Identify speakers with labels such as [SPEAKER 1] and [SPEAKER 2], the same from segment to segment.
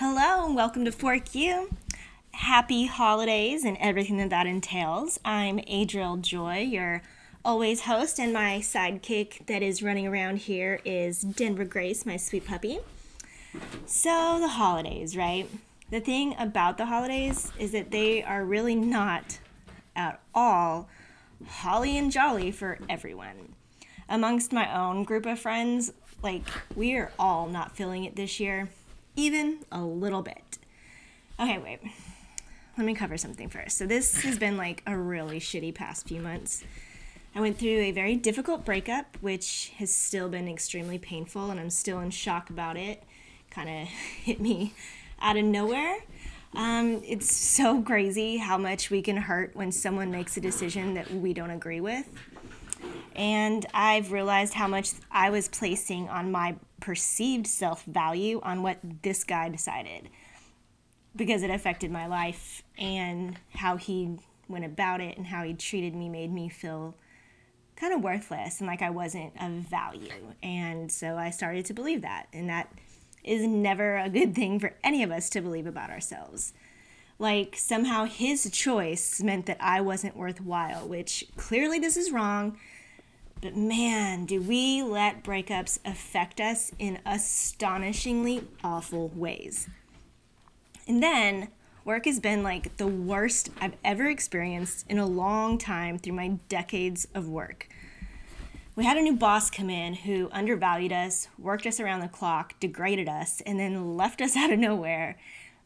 [SPEAKER 1] Hello and welcome to Fork You. Happy holidays and everything that that entails. I'm Adriel Joy, your always host, and my sidekick that is running around here is Denver Grace, my sweet puppy. So, the holidays, right? The thing about the holidays is that they are really not at all holly and jolly for everyone. Amongst my own group of friends, like, we are all not feeling it this year, even a little bit. Okay, wait. Let me cover something first. So, this has been like a really shitty past few months. I went through a very difficult breakup, which has still been extremely painful, and I'm still in shock about it. Kind of hit me out of nowhere. Um, it's so crazy how much we can hurt when someone makes a decision that we don't agree with. And I've realized how much I was placing on my perceived self value on what this guy decided because it affected my life and how he went about it and how he treated me made me feel kind of worthless and like I wasn't of value. And so I started to believe that. And that is never a good thing for any of us to believe about ourselves. Like somehow his choice meant that I wasn't worthwhile, which clearly this is wrong. But man, do we let breakups affect us in astonishingly awful ways. And then work has been like the worst I've ever experienced in a long time through my decades of work. We had a new boss come in who undervalued us, worked us around the clock, degraded us, and then left us out of nowhere.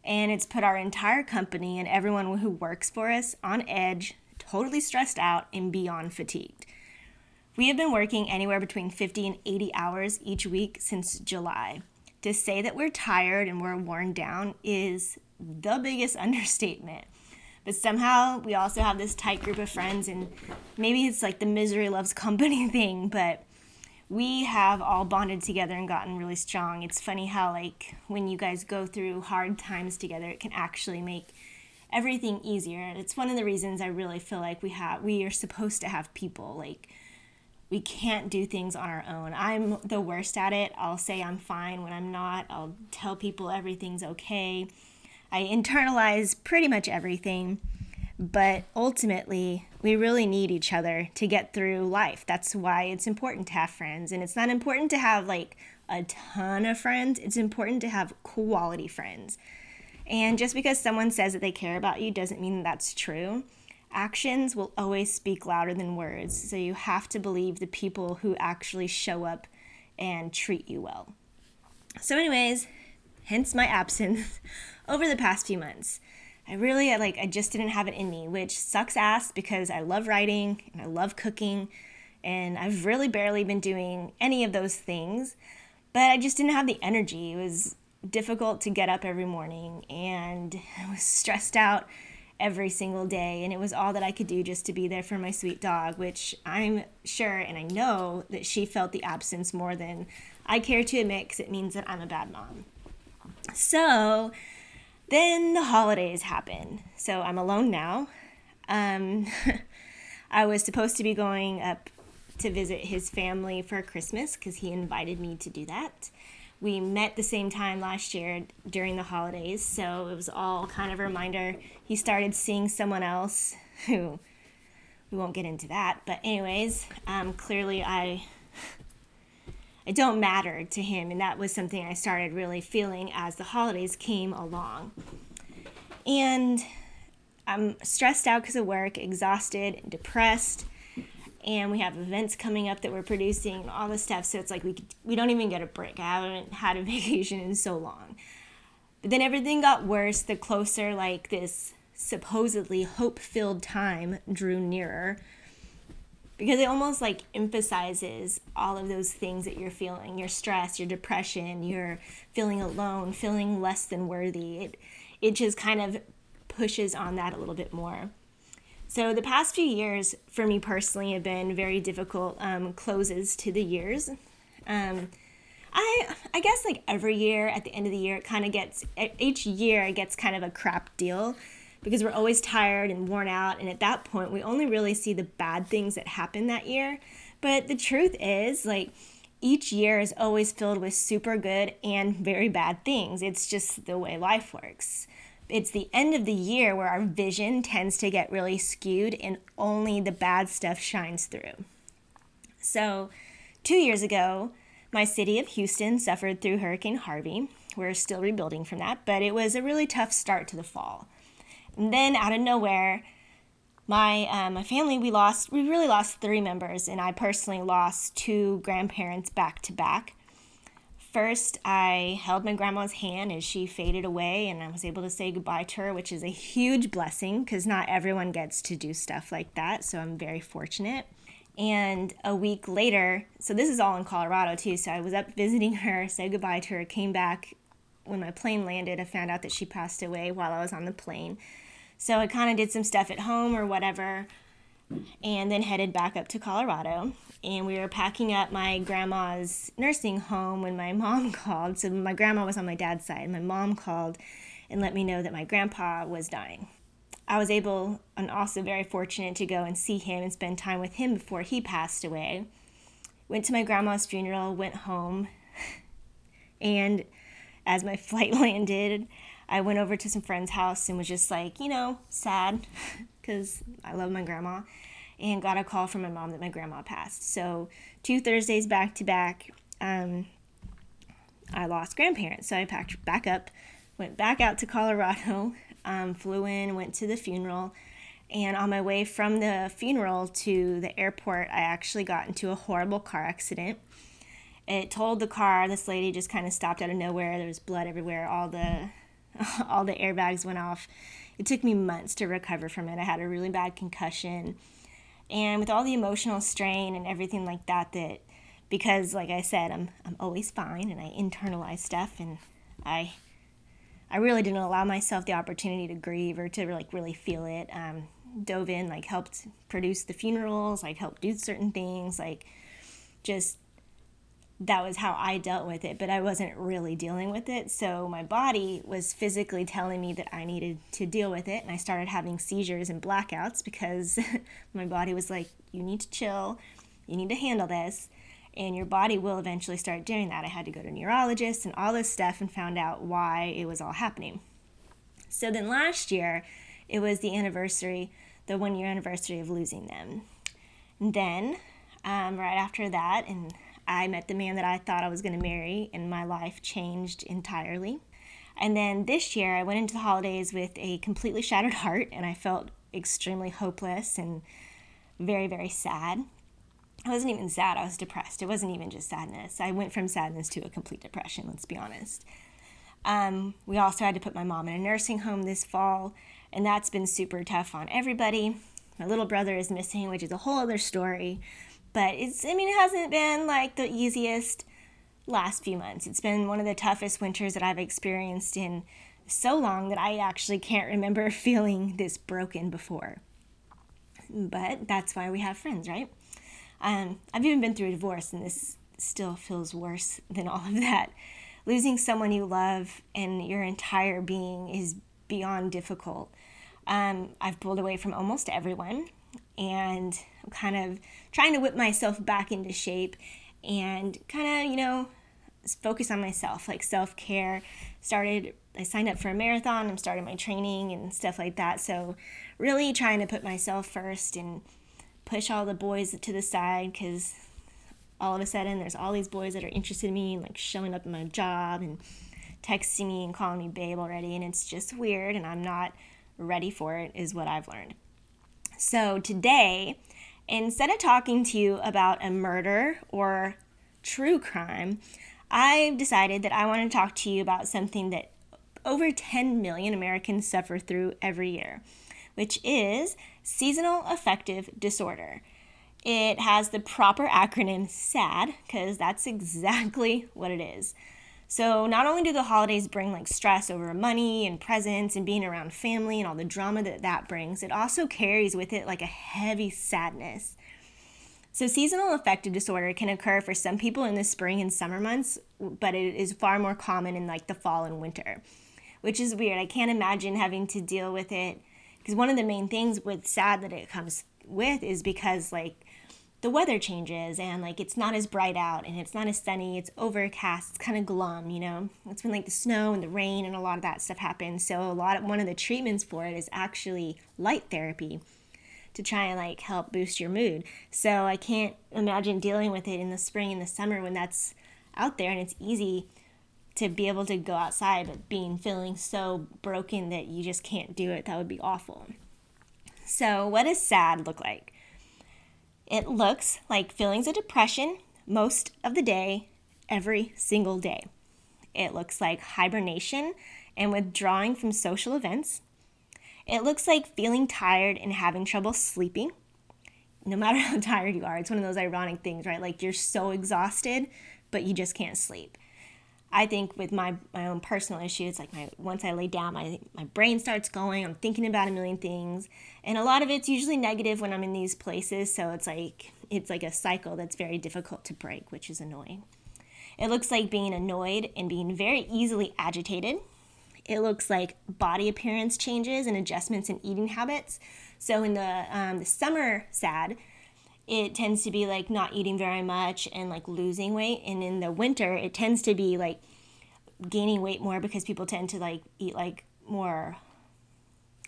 [SPEAKER 1] And it's put our entire company and everyone who works for us on edge, totally stressed out, and beyond fatigued. We have been working anywhere between 50 and 80 hours each week since July. To say that we're tired and we're worn down is the biggest understatement. But somehow we also have this tight group of friends, and maybe it's like the misery loves company thing, but we have all bonded together and gotten really strong. It's funny how, like, when you guys go through hard times together, it can actually make everything easier. It's one of the reasons I really feel like we have we are supposed to have people like we can't do things on our own. I'm the worst at it. I'll say I'm fine when I'm not. I'll tell people everything's okay. I internalize pretty much everything, but ultimately, we really need each other to get through life. That's why it's important to have friends. And it's not important to have like a ton of friends, it's important to have quality friends. And just because someone says that they care about you doesn't mean that's true. Actions will always speak louder than words, so you have to believe the people who actually show up and treat you well. So, anyways, hence my absence over the past few months. I really like I just didn't have it in me, which sucks ass because I love writing and I love cooking and I've really barely been doing any of those things, but I just didn't have the energy. It was difficult to get up every morning and I was stressed out every single day and it was all that I could do just to be there for my sweet dog, which I'm sure and I know that she felt the absence more than I care to admit because it means that I'm a bad mom. So, then the holidays happen. So I'm alone now. Um, I was supposed to be going up to visit his family for Christmas because he invited me to do that. We met the same time last year during the holidays, so it was all kind of a reminder. He started seeing someone else who we won't get into that, but anyways, um, clearly I it don't matter to him and that was something i started really feeling as the holidays came along and i'm stressed out because of work exhausted depressed and we have events coming up that we're producing and all this stuff. So it's like we, we don't even get a break. I haven't had a vacation in so long. But then everything got worse the closer like this supposedly hope filled time drew nearer. Because it almost like emphasizes all of those things that you're feeling. Your stress your depression you're feeling alone feeling less than worthy. It it just kind of pushes on that a little bit more so the past few years for me personally have been very difficult um, closes to the years um, I I guess like every year at the end of the year it kind of gets each year it gets kind of a crap deal because we're always tired and worn out. And at that point, we only really see the bad things that happen that year. But the truth is, like, each year is always filled with super good and very bad things. It's just the way life works. It's the end of the year where our vision tends to get really skewed and only the bad stuff shines through. So, two years ago, my city of Houston suffered through Hurricane Harvey. We're still rebuilding from that, but it was a really tough start to the fall. And then out of nowhere, my uh, my family we lost we really lost three members, and I personally lost two grandparents back to back. First, I held my grandma's hand as she faded away, and I was able to say goodbye to her, which is a huge blessing because not everyone gets to do stuff like that. So I'm very fortunate. And a week later, so this is all in Colorado too. So I was up visiting her, said goodbye to her, came back. When my plane landed, I found out that she passed away while I was on the plane. So I kind of did some stuff at home or whatever, and then headed back up to Colorado. And we were packing up my grandma's nursing home when my mom called. So my grandma was on my dad's side. And my mom called and let me know that my grandpa was dying. I was able and also very fortunate to go and see him and spend time with him before he passed away. Went to my grandma's funeral, went home, and as my flight landed, I went over to some friend's house and was just like, you know, sad because I love my grandma and got a call from my mom that my grandma passed. So, two Thursdays back to back, um, I lost grandparents. So, I packed back up, went back out to Colorado, um, flew in, went to the funeral. And on my way from the funeral to the airport, I actually got into a horrible car accident. It told the car, this lady just kind of stopped out of nowhere. There was blood everywhere. All the all the airbags went off. It took me months to recover from it. I had a really bad concussion. And with all the emotional strain and everything like that, that because like I said, I'm I'm always fine and I internalize stuff and I I really didn't allow myself the opportunity to grieve or to like really feel it. Um, dove in, like helped produce the funerals, like helped do certain things, like just that was how I dealt with it, but I wasn't really dealing with it. So my body was physically telling me that I needed to deal with it. And I started having seizures and blackouts because my body was like, you need to chill, you need to handle this. And your body will eventually start doing that. I had to go to neurologists and all this stuff and found out why it was all happening. So then last year, it was the anniversary, the one year anniversary of losing them. And then, um, right after that, and I met the man that I thought I was going to marry, and my life changed entirely. And then this year, I went into the holidays with a completely shattered heart, and I felt extremely hopeless and very, very sad. I wasn't even sad, I was depressed. It wasn't even just sadness. I went from sadness to a complete depression, let's be honest. Um, we also had to put my mom in a nursing home this fall, and that's been super tough on everybody. My little brother is missing, which is a whole other story. But it's, I mean, it hasn't been like the easiest last few months. It's been one of the toughest winters that I've experienced in so long that I actually can't remember feeling this broken before. But that's why we have friends, right? Um, I've even been through a divorce, and this still feels worse than all of that. Losing someone you love and your entire being is beyond difficult. Um, I've pulled away from almost everyone and I'm kind of trying to whip myself back into shape and kind of, you know, focus on myself, like self care. Started, I signed up for a marathon, I'm starting my training and stuff like that. So, really trying to put myself first and push all the boys to the side because all of a sudden there's all these boys that are interested in me and like showing up at my job and texting me and calling me babe already. And it's just weird and I'm not ready for it, is what I've learned. So today, instead of talking to you about a murder or true crime, I've decided that I want to talk to you about something that over 10 million Americans suffer through every year, which is seasonal affective disorder. It has the proper acronym SAD because that's exactly what it is. So, not only do the holidays bring like stress over money and presents and being around family and all the drama that that brings, it also carries with it like a heavy sadness. So, seasonal affective disorder can occur for some people in the spring and summer months, but it is far more common in like the fall and winter, which is weird. I can't imagine having to deal with it because one of the main things with sad that it comes with is because like the weather changes and like it's not as bright out and it's not as sunny, it's overcast, it's kind of glum, you know. It's when like the snow and the rain and a lot of that stuff happens. So a lot of one of the treatments for it is actually light therapy to try and like help boost your mood. So I can't imagine dealing with it in the spring and the summer when that's out there and it's easy to be able to go outside but being feeling so broken that you just can't do it. That would be awful. So what does sad look like? It looks like feelings of depression most of the day, every single day. It looks like hibernation and withdrawing from social events. It looks like feeling tired and having trouble sleeping. No matter how tired you are, it's one of those ironic things, right? Like you're so exhausted, but you just can't sleep. I think with my, my own personal issue, it's like my once I lay down, my my brain starts going. I'm thinking about a million things, and a lot of it's usually negative when I'm in these places. So it's like it's like a cycle that's very difficult to break, which is annoying. It looks like being annoyed and being very easily agitated. It looks like body appearance changes and adjustments in eating habits. So in the um, the summer sad, it tends to be like not eating very much and like losing weight. And in the winter, it tends to be like gaining weight more because people tend to like eat like more,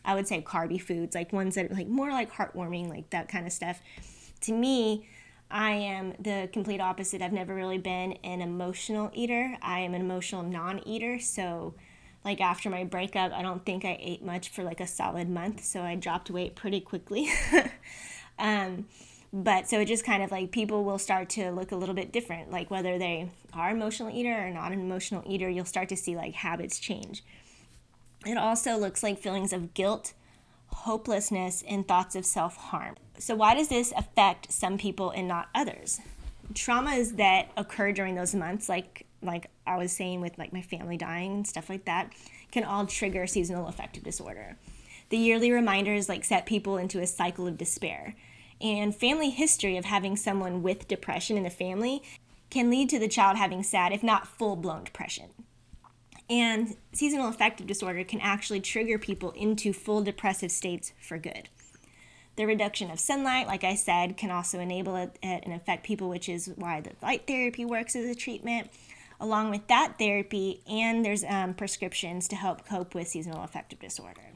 [SPEAKER 1] I would say carby foods, like ones that are like more like heartwarming, like that kind of stuff. To me, I am the complete opposite. I've never really been an emotional eater. I am an emotional non eater. So, like after my breakup, I don't think I ate much for like a solid month. So I dropped weight pretty quickly. um, but so it just kind of like people will start to look a little bit different like whether they are emotional eater or not an emotional eater you'll start to see like habits change. It also looks like feelings of guilt hopelessness and thoughts of self-harm. So why does this affect some people and not others? Traumas that occur during those months like like i was saying with like my family dying and stuff like that can all trigger seasonal affective disorder. The yearly reminders like set people into a cycle of despair and family history of having someone with depression in the family can lead to the child having sad, if not full blown depression. And seasonal affective disorder can actually trigger people into full depressive states for good. The reduction of sunlight, like I said, can also enable it and affect people, which is why the light therapy works as a treatment. Along with that therapy, and there's um, prescriptions to help cope with seasonal affective disorder.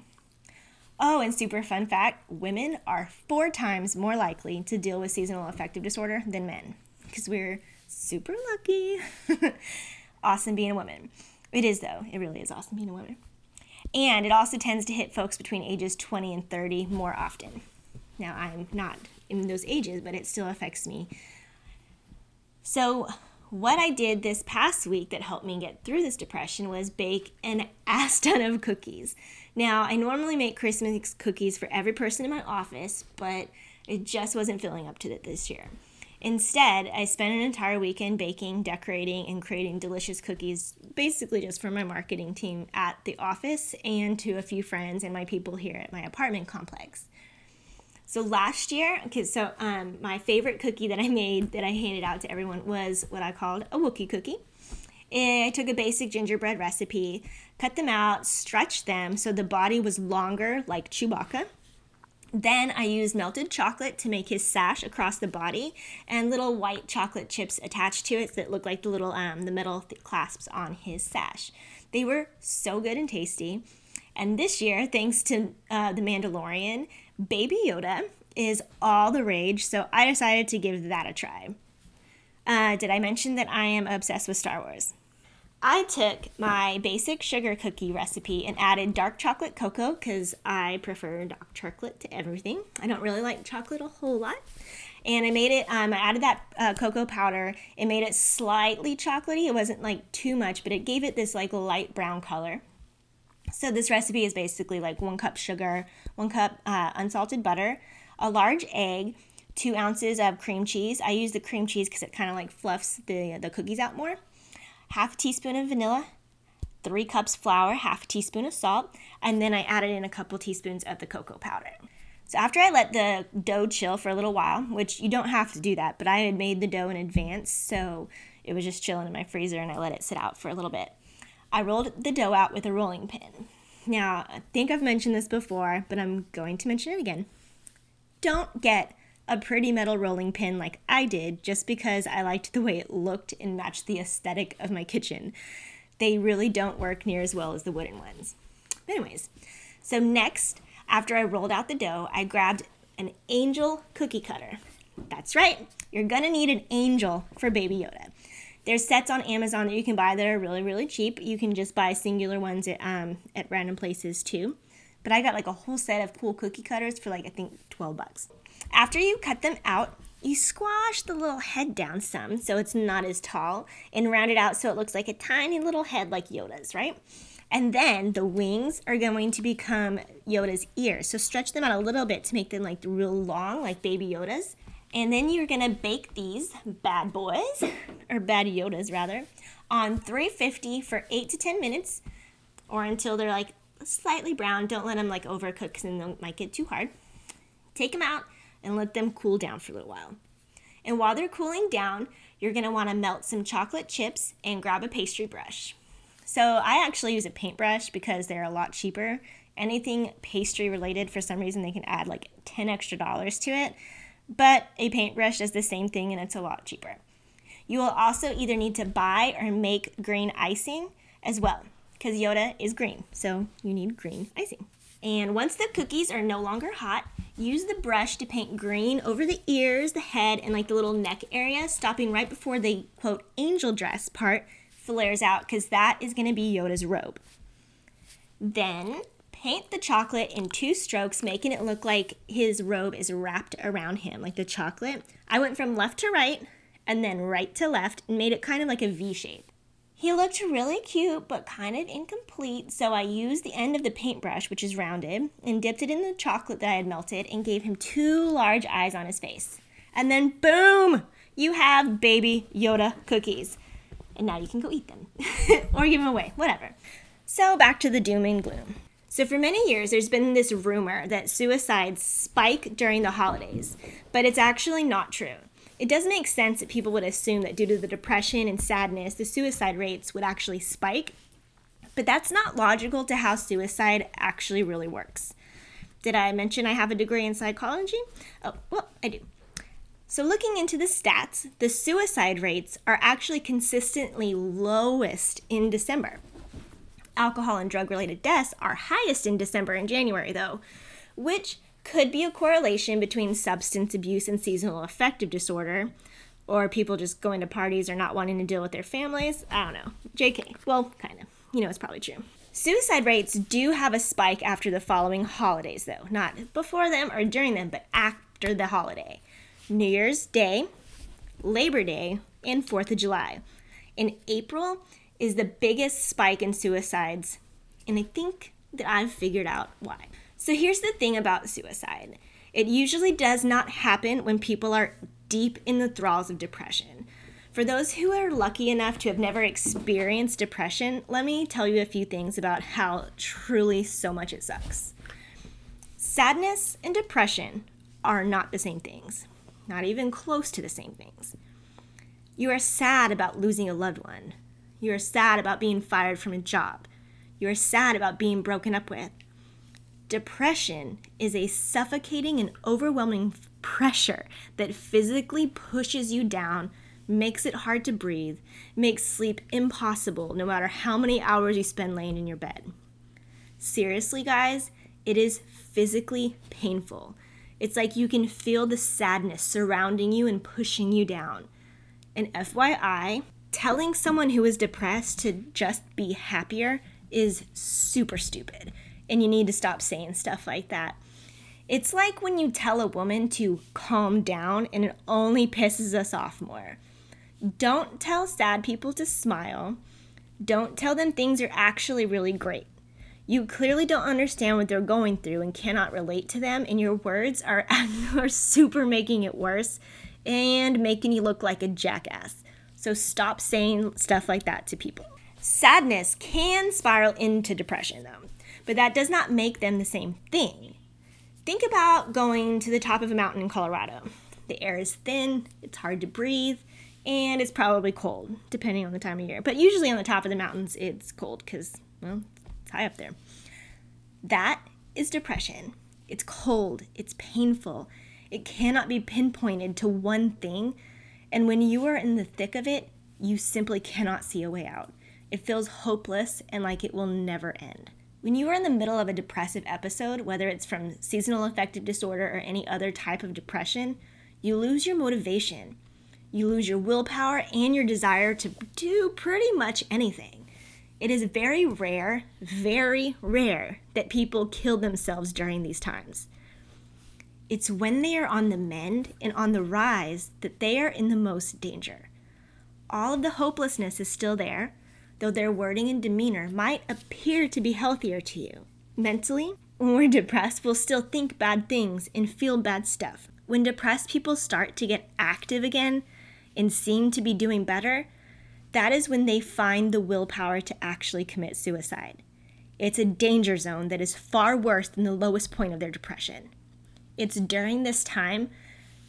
[SPEAKER 1] Oh, and super fun fact women are four times more likely to deal with seasonal affective disorder than men because we're super lucky. awesome being a woman. It is, though. It really is awesome being a woman. And it also tends to hit folks between ages 20 and 30 more often. Now, I'm not in those ages, but it still affects me. So, what I did this past week that helped me get through this depression was bake an ass ton of cookies. Now, I normally make Christmas cookies for every person in my office, but it just wasn't filling up to it this year. Instead, I spent an entire weekend baking, decorating, and creating delicious cookies, basically just for my marketing team at the office and to a few friends and my people here at my apartment complex. So last year, okay, so um, my favorite cookie that I made that I handed out to everyone was what I called a Wookie cookie. And I took a basic gingerbread recipe, cut them out, stretched them so the body was longer like Chewbacca. Then I used melted chocolate to make his sash across the body and little white chocolate chips attached to it that look like the little um, the metal th- clasps on his sash. They were so good and tasty. And this year, thanks to uh, The Mandalorian, Baby Yoda is all the rage, so I decided to give that a try. Uh, did I mention that I am obsessed with Star Wars? I took my basic sugar cookie recipe and added dark chocolate cocoa because I prefer dark chocolate to everything. I don't really like chocolate a whole lot. And I made it, um, I added that uh, cocoa powder. It made it slightly chocolatey. It wasn't like too much, but it gave it this like light brown color. So this recipe is basically like one cup sugar, one cup uh, unsalted butter, a large egg, two ounces of cream cheese. I use the cream cheese because it kind of like fluffs the, the cookies out more. Half a teaspoon of vanilla, three cups flour, half a teaspoon of salt, and then I added in a couple teaspoons of the cocoa powder. So after I let the dough chill for a little while, which you don't have to do that, but I had made the dough in advance, so it was just chilling in my freezer and I let it sit out for a little bit. I rolled the dough out with a rolling pin. Now, I think I've mentioned this before, but I'm going to mention it again. Don't get a pretty metal rolling pin like I did just because I liked the way it looked and matched the aesthetic of my kitchen. They really don't work near as well as the wooden ones. Anyways, so next, after I rolled out the dough, I grabbed an angel cookie cutter. That's right, you're gonna need an angel for Baby Yoda. There's sets on Amazon that you can buy that are really, really cheap. You can just buy singular ones at, um, at random places too. But I got like a whole set of cool cookie cutters for like, I think, 12 bucks. After you cut them out, you squash the little head down some so it's not as tall and round it out so it looks like a tiny little head like Yoda's, right? And then the wings are going to become Yoda's ears. So stretch them out a little bit to make them like real long, like baby Yoda's. And then you're gonna bake these bad boys, or bad Yodas rather, on 350 for 8 to 10 minutes, or until they're like slightly brown. Don't let them like overcook because then they might get too hard. Take them out and let them cool down for a little while. And while they're cooling down, you're gonna wanna melt some chocolate chips and grab a pastry brush. So I actually use a paintbrush because they're a lot cheaper. Anything pastry related, for some reason, they can add like 10 extra dollars to it but a paintbrush does the same thing and it's a lot cheaper. You will also either need to buy or make green icing as well, because Yoda is green, so you need green icing. And once the cookies are no longer hot, use the brush to paint green over the ears, the head, and like the little neck area, stopping right before the quote angel dress part flares out, because that is going to be Yoda's robe. Then paint the chocolate in two strokes, making it look like his robe is wrapped around him, like the chocolate. I went from left to right and then right to left and made it kind of like a V shape. He looked really cute, but kind of incomplete, so I used the end of the paintbrush, which is rounded, and dipped it in the chocolate that I had melted and gave him two large eyes on his face. And then, boom! You have baby Yoda cookies. And now you can go eat them. or give them away, whatever. So back to the doom and gloom. So, for many years, there's been this rumor that suicides spike during the holidays, but it's actually not true. It does make sense that people would assume that due to the depression and sadness, the suicide rates would actually spike, but that's not logical to how suicide actually really works. Did I mention I have a degree in psychology? Oh, well, I do. So, looking into the stats, the suicide rates are actually consistently lowest in December alcohol and drug related deaths are highest in December and January, though, which could be a correlation between substance abuse and seasonal affective disorder, or people just going to parties or not wanting to deal with their families. I don't know. JK. Well, kind of. You know, it's probably true. Suicide rates do have a spike after the following holidays, though. Not before them or during them, but after the holiday New Year's Day, Labor Day, and 4th of July. In April, is the biggest spike in suicides, and I think that I've figured out why. So here's the thing about suicide it usually does not happen when people are deep in the thralls of depression. For those who are lucky enough to have never experienced depression, let me tell you a few things about how truly so much it sucks. Sadness and depression are not the same things, not even close to the same things. You are sad about losing a loved one, you are sad about being fired from a job. You are sad about being broken up with. Depression is a suffocating and overwhelming pressure that physically pushes you down, makes it hard to breathe, makes sleep impossible no matter how many hours you spend laying in your bed. Seriously, guys, it is physically painful. It's like you can feel the sadness surrounding you and pushing you down. And FYI, telling someone who is depressed to just be happier is super stupid. And you need to stop saying stuff like that. It's like when you tell a woman to calm down and it only pisses us off more. Don't tell sad people to smile. Don't tell them things are actually really great. You clearly don't understand what they're going through and cannot relate to them, and your words are, are super making it worse and making you look like a jackass. So stop saying stuff like that to people. Sadness can spiral into depression, though, but that does not make them the same thing. Think about going to the top of a mountain in Colorado. The air is thin, it's hard to breathe, and it's probably cold, depending on the time of year. But usually on the top of the mountains, it's cold because, well, it's high up there. That is depression. It's cold, it's painful, It cannot be pinpointed to one thing. And when you are in the thick of it, you simply cannot see a way out. It feels hopeless and like it will never end. When you are in the middle of a depressive episode, whether it's from seasonal affective disorder or any other type of depression, you lose your motivation. You lose your willpower and your desire to do pretty much anything. It is very rare, very rare that people kill themselves during these times. It's when they are on the mend and on the rise that they are in the most danger. All of the hopelessness is still there, though their wording and demeanor might appear to be healthier to you. Mentally, when we're depressed, we'll still think bad things and feel bad stuff. When depressed people start to get active again and seem to be doing better, that is when they find the willpower to actually commit suicide. It's a danger zone that is far worse than the lowest point of their depression. It's during this time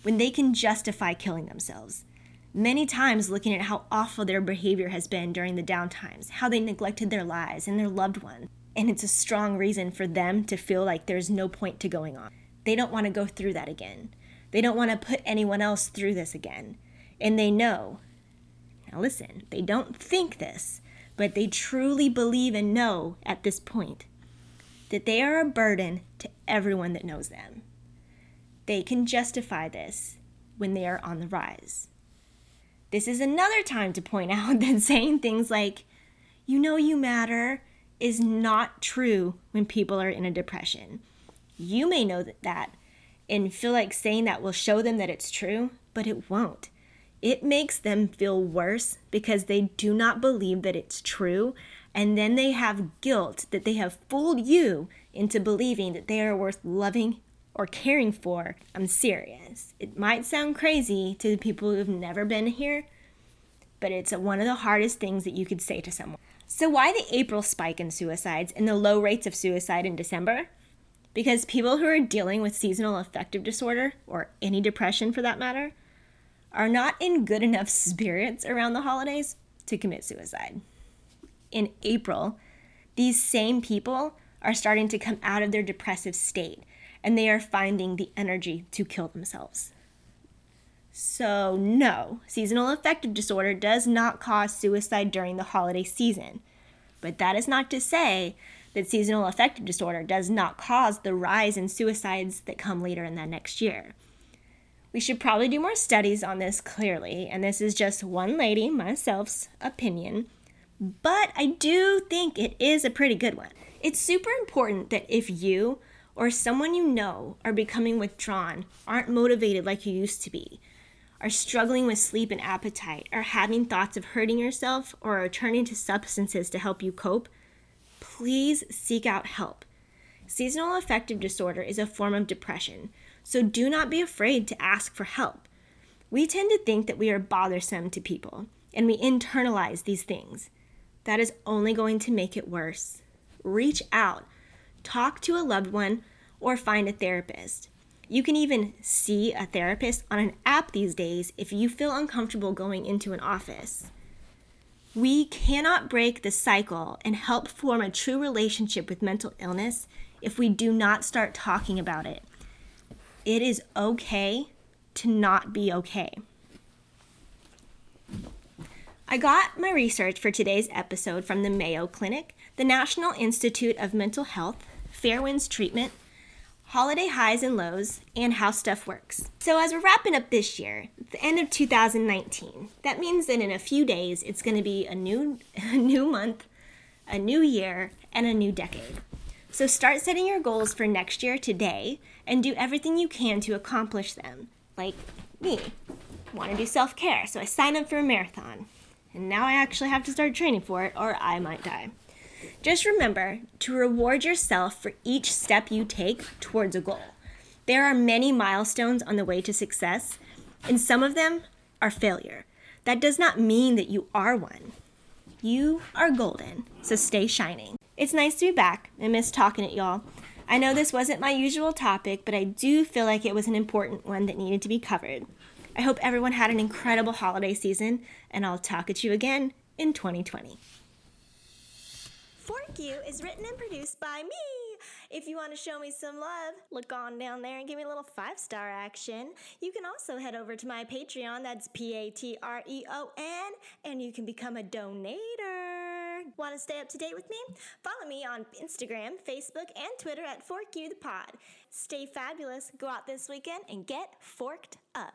[SPEAKER 1] when they can justify killing themselves many times looking at how awful their behavior has been during the downtimes, how they neglected their lives and their loved ones. And it's a strong reason for them to feel like there's no point to going on. They don't want to go through that again. They don't want to put anyone else through this again. And they know. Now, listen, they don't think this, but they truly believe and know at this point that they are a burden to everyone that knows them. They can justify this when they are on the rise. This is another time to point out that saying things like, you know you matter, is not true when people are in a depression. You may know that and feel like saying that will show them that it's true, but it won't. It makes them feel worse because they do not believe that it's true, and then they have guilt that they have fooled you into believing that they are worth loving or caring for. I'm serious. It might sound crazy to the people who've never been here, but it's one of the hardest things that you could say to someone. So, why the April spike in suicides and the low rates of suicide in December? Because people who are dealing with seasonal affective disorder, or any depression for that matter, are not in good enough spirits around the holidays to commit suicide. In April, these same people are starting to come out of their depressive state and they are finding the energy to kill themselves. So, no, seasonal affective disorder does not cause suicide during the holiday season. But that is not to say that seasonal affective disorder does not cause the rise in suicides that come later in that next year. We should probably do more studies on this clearly, and this is just one lady, myself's opinion, but I do think it is a pretty good one. It's super important that if you or someone you know are becoming withdrawn, aren't motivated like you used to be, are struggling with sleep and appetite, are having thoughts of hurting yourself, or are turning to substances to help you cope, please seek out help. Seasonal affective disorder is a form of depression, so do not be afraid to ask for help. We tend to think that we are bothersome to people, and we internalize these things. That is only going to make it worse. Reach out talk to a loved one, or find a therapist. You can even see a therapist on an app these days if you feel uncomfortable going into an office. We cannot break the cycle and help form a true relationship with mental illness if we do not start talking about it. It is okay to not be okay. I got my research for today's episode from the Mayo Clinic, the National Institute of Mental Health, Fairwinds treatment, holiday highs and lows, and how stuff works. So, as we're wrapping up this year, the end of 2019, that means that in a few days it's going to be a new, a new month, a new year, and a new decade. So, start setting your goals for next year today and do everything you can to accomplish them. Like me, want to do self care, so I sign up for a marathon. And now I actually have to start training for it, or I might die. Just remember to reward yourself for each step you take towards a goal. There are many milestones on the way to success, and some of them are failure. That does not mean that you are one. You are golden, so stay shining. It's nice to be back. I miss talking at y'all. I know this wasn't my usual topic, but I do feel like it was an important one that needed to be covered. I hope everyone had an incredible holiday season, and I'll talk at you again in 2020.
[SPEAKER 2] Fork You is written and produced by me,
[SPEAKER 1] If you want to show me some love, look on down there and give me a little five star action. You can also head over to my Patreon, that's P A T R E O N, and you can become a donator. Want to stay up to date with me? Follow me on Instagram, Facebook, and Twitter at Fork You the Pod. Stay fabulous, go out this weekend, and get forked up.